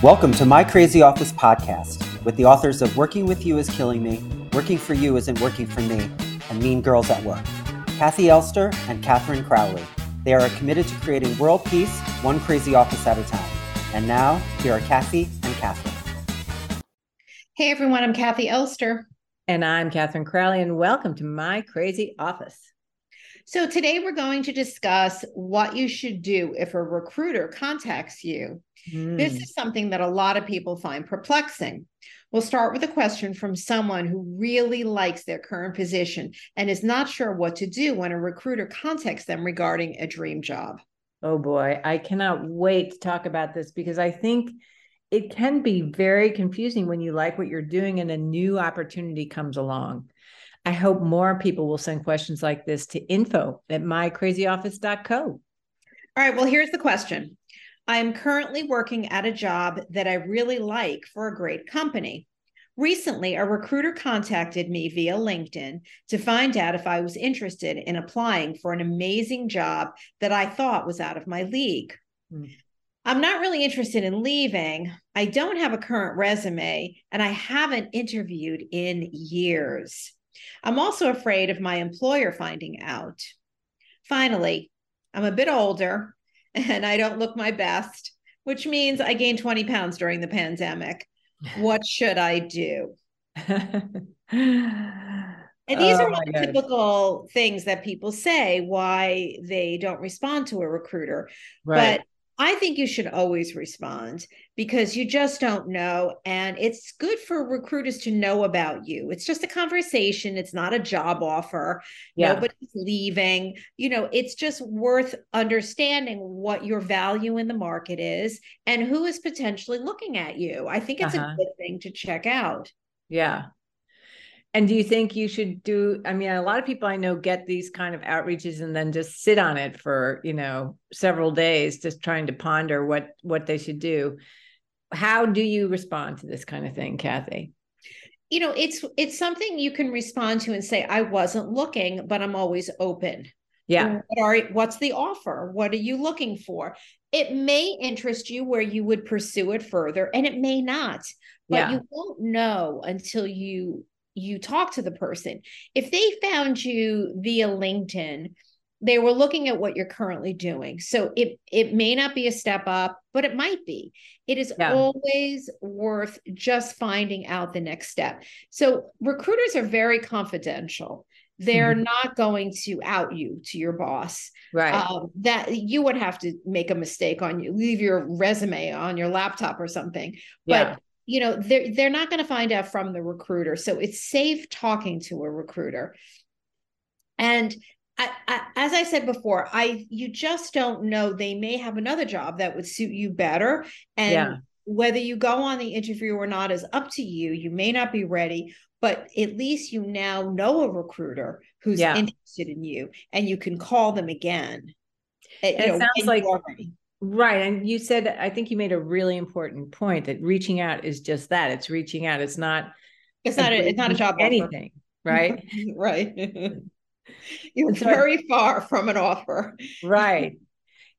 Welcome to My Crazy Office podcast with the authors of Working with You is Killing Me, Working for You Isn't Working for Me, and Mean Girls at Work. Kathi Elster and Katherine Crowley. They are committed to creating world peace, one crazy office at a time. And now, here are Kathi and Katherine. Hey everyone, I'm Kathi Elster. And I'm Katherine Crowley, and welcome to My Crazy Office. So, today we're going to discuss what you should do if a recruiter contacts you. Mm. This is something that a lot of people find perplexing. We'll start with a question from someone who really likes their current position and is not sure what to do when a recruiter contacts them regarding a dream job. Oh boy, I cannot wait to talk about this because I think it can be very confusing when you like what you're doing and a new opportunity comes along. I hope more people will send questions like this to info at mycrazyoffice.co. All right, well, here's the question. I am currently working at a job that I really like for a great company. Recently, a recruiter contacted me via LinkedIn to find out if I was interested in applying for an amazing job that I thought was out of my league. Mm. I'm not really interested in leaving. I don't have a current resume and I haven't interviewed in years. I'm also afraid of my employer finding out. Finally, I'm a bit older and I don't look my best, which means I gained 20 pounds during the pandemic. What should I do? and these oh are all typical things that people say why they don't respond to a recruiter. Right. But I think you should always respond because you just don't know. And it's good for recruiters to know about you. It's just a conversation, it's not a job offer. Yeah. Nobody's leaving. You know, it's just worth understanding what your value in the market is and who is potentially looking at you. I think it's uh-huh. a good thing to check out. Yeah. And do you think you should do? I mean, a lot of people I know get these kind of outreaches and then just sit on it for you know several days, just trying to ponder what what they should do. How do you respond to this kind of thing, Kathi? You know, it's it's something you can respond to and say, "I wasn't looking, but I'm always open." Yeah. What are, what's the offer? What are you looking for? It may interest you where you would pursue it further, and it may not. But yeah. you won't know until you you talk to the person. If they found you via LinkedIn, they were looking at what you're currently doing. So it it may not be a step up, but it might be. It is yeah. always worth just finding out the next step. So recruiters are very confidential. They're mm-hmm. not going to out you to your boss. Right. Um, that you would have to make a mistake on you, leave your resume on your laptop or something. Yeah. But you know they're they're not going to find out from the recruiter so it's safe talking to a recruiter and I, I, as I said before, I you just don't know. They may have another job that would suit you better, and yeah. whether you go on the interview or not is up to you. You may not be ready, but at least you now know a recruiter who's yeah. interested in you, and you can call them again. Eh, it, know, sounds like Right. And you said, I think you made a really important point that reaching out is just that. It's reaching out. It's not, it's not, a, it's not a job anything. Offer. Right. right. You're very far from an offer. right.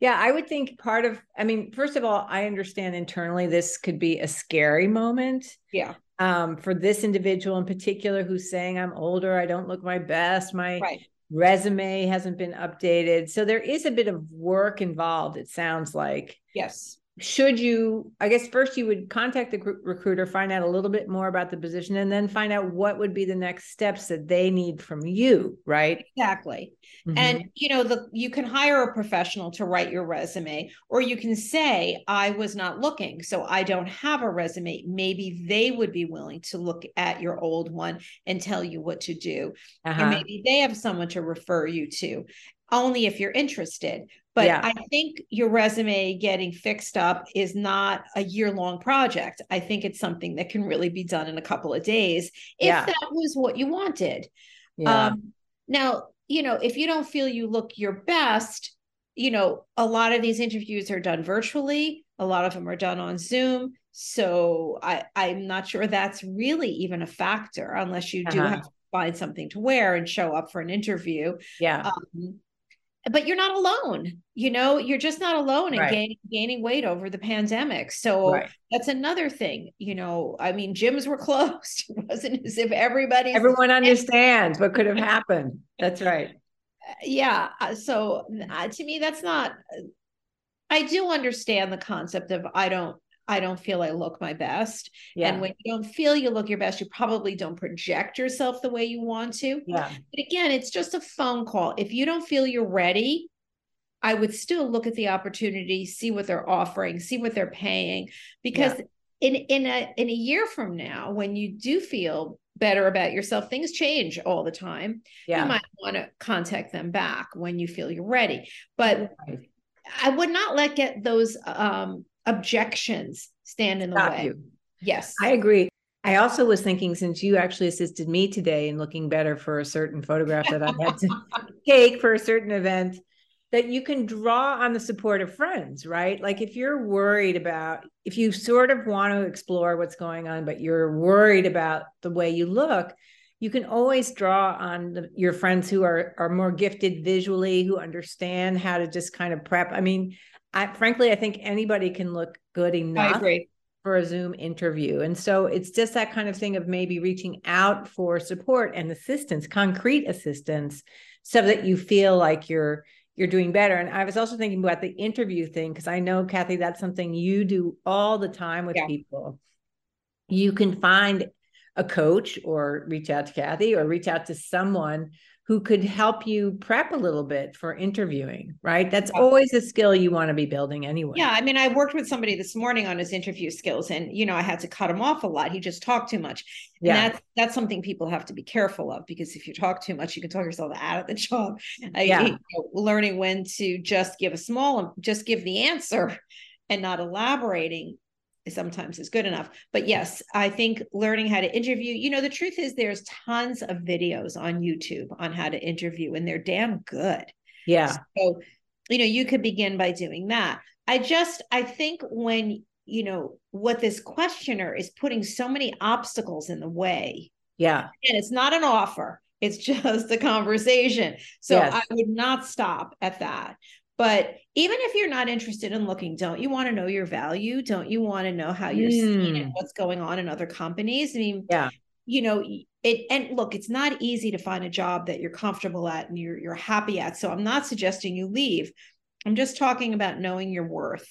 Yeah. I would think part of, I mean, first of all, I understand internally this could be a scary moment. Yeah. Um, for this individual in particular who's saying, I'm older, I don't look my best, my right resume hasn't been updated. So there is a bit of work involved, it sounds like. Yes should you i guess first you would contact the recruiter find out a little bit more about the position and then find out what would be the next steps that they need from you right? Exactly. Mm-hmm. and you know the you can hire a professional to write your resume or you can say i was not looking so i don't have a resume. Maybe they would be willing to look at your old one and tell you what to do. Uh-huh. or maybe they have someone to refer you to only if you're interested but yeah. I think your resume getting fixed up is not a year long project. I think it's something that can really be done in a couple of days if yeah. that was what you wanted. Yeah. Um, now, you know, if you don't feel you look your best, you know, a lot of these interviews are done virtually, a lot of them are done on Zoom. So I, I'm not sure that's really even a factor unless you do uh-huh. have to find something to wear and show up for an interview. Yeah. Um, but you're not alone. You know, you're just not alone in Right. gaining gaining weight over the pandemic. So Right. that's another thing. You know, I mean, gyms were closed. It wasn't as if everybody Everyone understands what could have happened. That's right. yeah uh, so uh, to me that's not i do understand the concept of i don't i don't feel i look my best Yeah. and when you don't feel you look your best you probably don't project yourself the way you want to yeah. but again it's just a phone call if you don't feel you're ready i would still look at the opportunity see what they're offering see what they're paying because in in a in a year from now when you do feel better about yourself things change all the time Yeah. you might want to contact them back when you feel you're ready. But Right. I would not let get those um, objections stand in the Stop way. you. Yes. I agree. I also was thinking since you actually assisted me today in looking better for a certain photograph that I had to take for a certain event, that you can draw on the support of friends, right? Like if you're worried about, if you sort of want to explore what's going on, but you're worried about the way you look, you can always draw on the, your friends who are are more gifted visually, who understand how to just kind of prep. I mean, I frankly, I think anybody can look good enough for a Zoom interview. And so it's just that kind of thing of maybe reaching out for support and assistance, concrete assistance, so that you feel like you're you're doing better. And I was also thinking about the interview thing because I know Kathi, that's something you do all the time with Yeah. people. You can find a coach or reach out to Kathi or reach out to someone who could help you prep a little bit for interviewing, right? That's always a skill you want to be building anyway. Yeah, I mean, I worked with somebody this morning on his interview skills, and you know, I had to cut him off a lot. He just talked too much, and Yeah. that's that's something people have to be careful of because if you talk too much, you can talk yourself out of the job. I- Yeah. you know, learning when to just give a small, just give the answer, and not elaborating sometimes is good enough. But yes, I think learning how to interview. You know, the truth is, there's tons of videos on YouTube on how to interview, and they're damn good. Yeah. So, you know, you could begin by doing that. I just, I think when, you know, what this questioner is putting so many obstacles in the way, Yeah. and it's not an offer, it's just a conversation. So Yes. I would not stop at that. But even if you're not interested in looking, don't you want to know your value? Don't you want to know how you're seen and Mm. what's going on in other companies? I mean, Yeah. you know it and look it's not easy to find a job that you're comfortable at and you're you're happy at so i'm not suggesting you leave i'm just talking about knowing your worth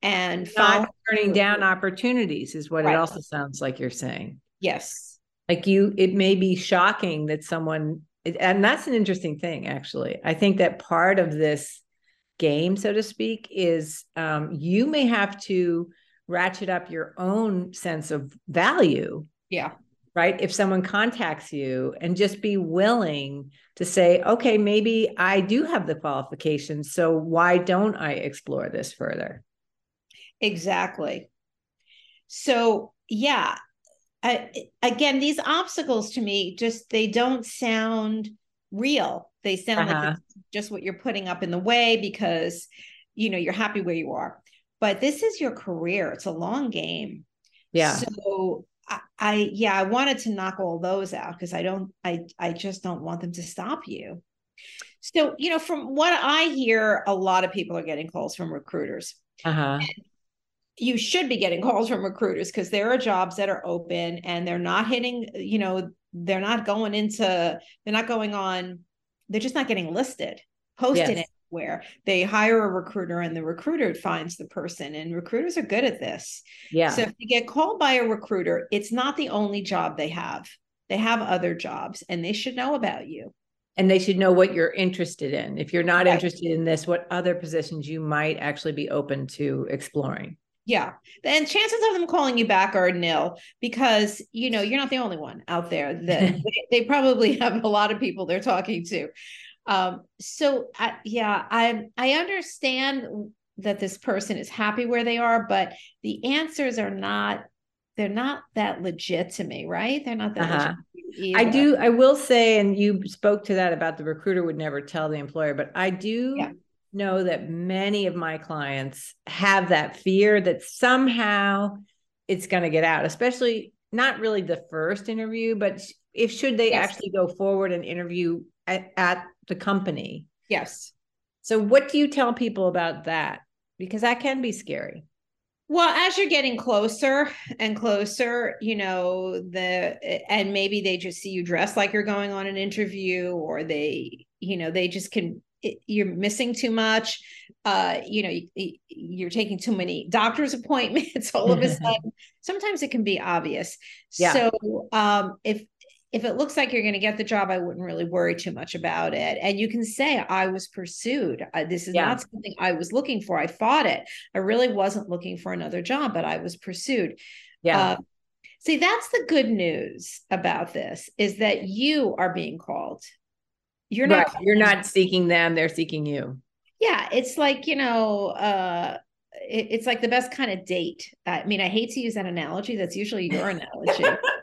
and not turning down opportunities is what Right. it also sounds like you're saying yes like you it may be shocking that someone and that's an interesting thing actually i think that part of this game so to speak is um, you may have to ratchet up your own sense of value. Yeah. Right? If someone contacts you and just be willing to say okay maybe i do have the qualifications so why don't i explore this further? Exactly. So yeah I, again these obstacles to me just they don't sound real they sound Uh-huh. like it's just what you're putting up in the way because you know you're happy where you are but this is your career it's a long game yeah So I, I yeah, I wanted to knock all those out because I don't I I just don't want them to stop you. So, you know, from what I hear, a lot of people are getting calls from recruiters. uh-huh You should be getting calls from recruiters because there are jobs that are open and they're not hitting, you know, they're not going into, they're not going on, they're just not getting listed, posted Yes. anywhere. They hire a recruiter and the recruiter finds the person, and recruiters are good at this. yeah So if you get called by a recruiter, it's not the only job they have. They have other jobs and they should know about you. and they should know what you're interested in. If you're not Right. interested in this, what other positions you might actually be open to exploring. Yeah. And chances of them calling you back are nil because, you know, you're not the only one out there that they, they probably have a lot of people they're talking to. Um, so I, yeah, I, I understand that this person is happy where they are, but the answers are not, they're not that legit to me, right? They're not that Uh-huh. I do, I will say, and you spoke to that about the recruiter would never tell the employer, but I do Yeah. Know that many of my clients have that fear that somehow it's going to get out, especially not really the first interview, but if should they Yes. actually go forward and interview at, at the company, Yes. So, what do you tell people about that? Because that can be scary. Well, as you're getting closer and closer, you know, the and maybe they just see you dressed like you're going on an interview or they, you know, they just can you're missing too much uh you know you, you're taking too many doctor's appointments all of a sudden sometimes it can be obvious yeah. so um if if it looks like you're going to get the job, I wouldn't really worry too much about it. And you can say, I was pursued. Uh, this is yeah. not something I was looking for. I fought it. I really wasn't looking for another job, but I was pursued. Yeah. Uh, see, that's the good news about this is that you are being called. You're not, right. you're not seeking them. They're seeking you. Yeah. It's like, you know, uh, it's like the best kind of date. I mean, I hate to use that analogy. That's usually your analogy.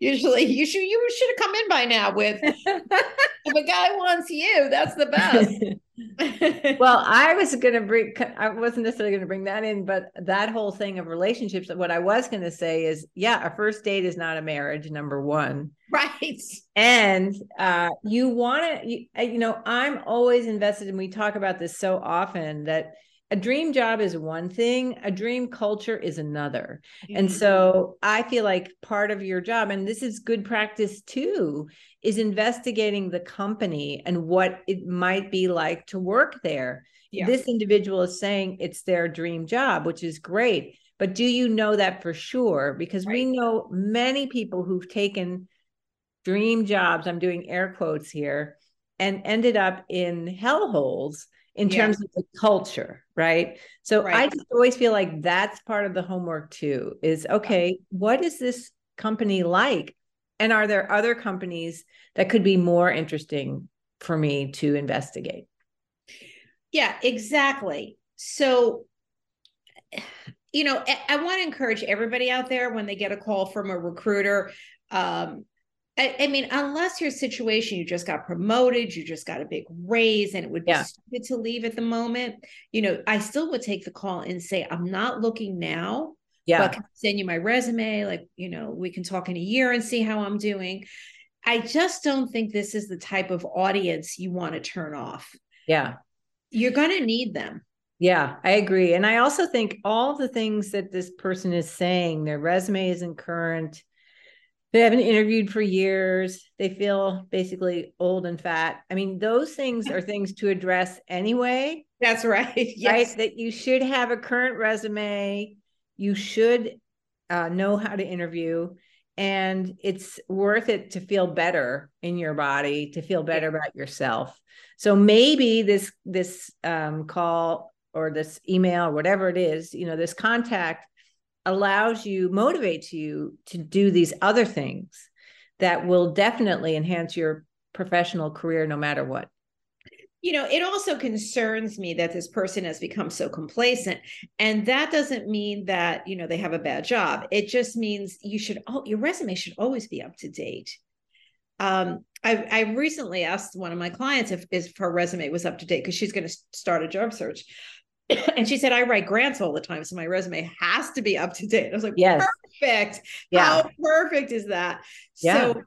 usually you should you should have come in by now with if a guy wants you that's the best. Well i was going to bring i wasn't necessarily going to bring that in but that whole thing of relationships what i was going to say is yeah a first date is not a marriage number one. Right. And uh, you want to you, you know i'm always invested and we talk about this so often that a dream job is one thing a dream culture is another mm-hmm. and so i feel like part of your job and this is good practice too is investigating the company and what it might be like to work there yeah. this individual is saying it's their dream job which is great but do you know that for sure because right. we know many people who've taken dream jobs i'm doing air quotes here and ended up in hellholes in yeah. terms of the culture, right? So right. I just always feel like that's part of the homework too is okay, what is this company like? And are there other companies that could be more interesting for me to investigate? Yeah, exactly. So, you know, I, want to encourage everybody out there when they get a call from a recruiter, um, I, I, mean, unless your situation, you just got promoted, you just got a big raise, and it would be yeah. stupid to leave at the moment. You know, I still would take the call and say, I'm not looking now. Yeah. But can I send you my resume? Like, you know, we can talk in a year and see how I'm doing. I just don't think this is the type of audience you want to turn off. Yeah. You're going to need them. Yeah, I agree. And I also think all the things that this person is saying, their resume isn't current, they haven't interviewed for years. They feel basically old and fat. I mean those things are things to address anyway that's right. yes. right that you should have a current resume. You should uh, know how to interview. And it's worth it to feel better in your body to feel better about yourself. So maybe this this um, call or this email or whatever it is you know this contact allows you, motivates you to do these other things that will definitely enhance your professional career no matter what. You know, it also concerns me that this person has become so complacent. And that doesn't mean that, you know, they have a bad job. It just means you should, oh, your resume should always be up to date. Um, I, I recently asked one of my clients if, if her resume was up to date because she's going to start a job search. and she said, I write grants all the time. So my resume has to be up to date. I was like, yes. perfect. Yeah. How perfect is that? Yeah. So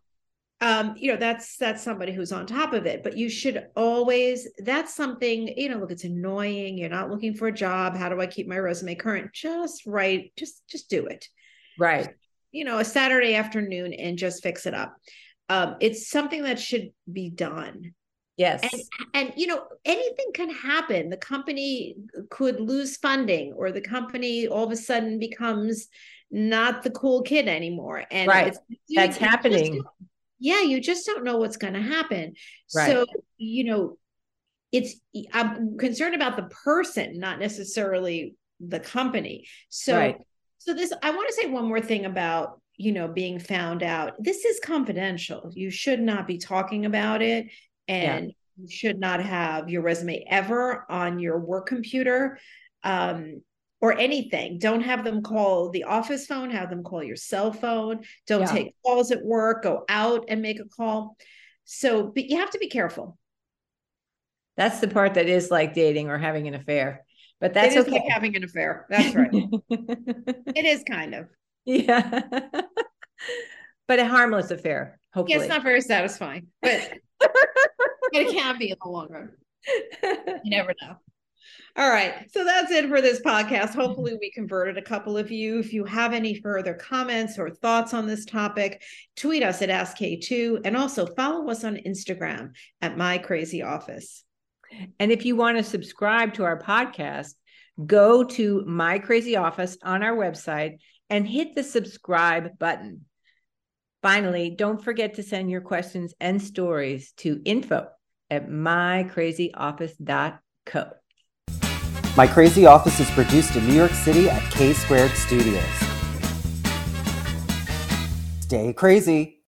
um, you know, that's that's somebody who's on top of it. But you should always, that's something, you know, look, it's annoying. You're not looking for a job. How do I keep my resume current? Just write, just just do it. Right. You know, a Saturday afternoon and just fix it up. Um, it's something that should be done Yes. And, and, you know, anything can happen. The company could lose funding or the company all of a sudden becomes not the cool kid anymore. And right. that's happening. yeah, you just don't know what's going to happen. Right. So, you know, it's I'm concerned about the person, not necessarily the company. So right. so this I want to say one more thing about you know being found out this is confidential you should not be talking about it and yeah. you should not have your resume ever on your work computer um, or anything. Don't have them call the office phone, have them call your cell phone. Don't yeah. take calls at work, go out and make a call. So, but you have to be careful. That's the part that is like dating or having an affair. But that's okay. like having an affair. That's right. it is kind of. Yeah. but a harmless affair, hopefully. Yeah, it's not very satisfying, but but it can be in the long run. you never know. All right. So that's it for this podcast. Hopefully, we converted a couple of you. If you have any further comments or thoughts on this topic, tweet us at AskK2 and also follow us on Instagram at My Crazy Office. And if you want to subscribe to our podcast, go to My Crazy Office on our website and hit the subscribe button. Finally, don't forget to send your questions and stories to info at mycrazyoffice.co. My Crazy Office is produced in New York City at K Squared Studios. Stay crazy.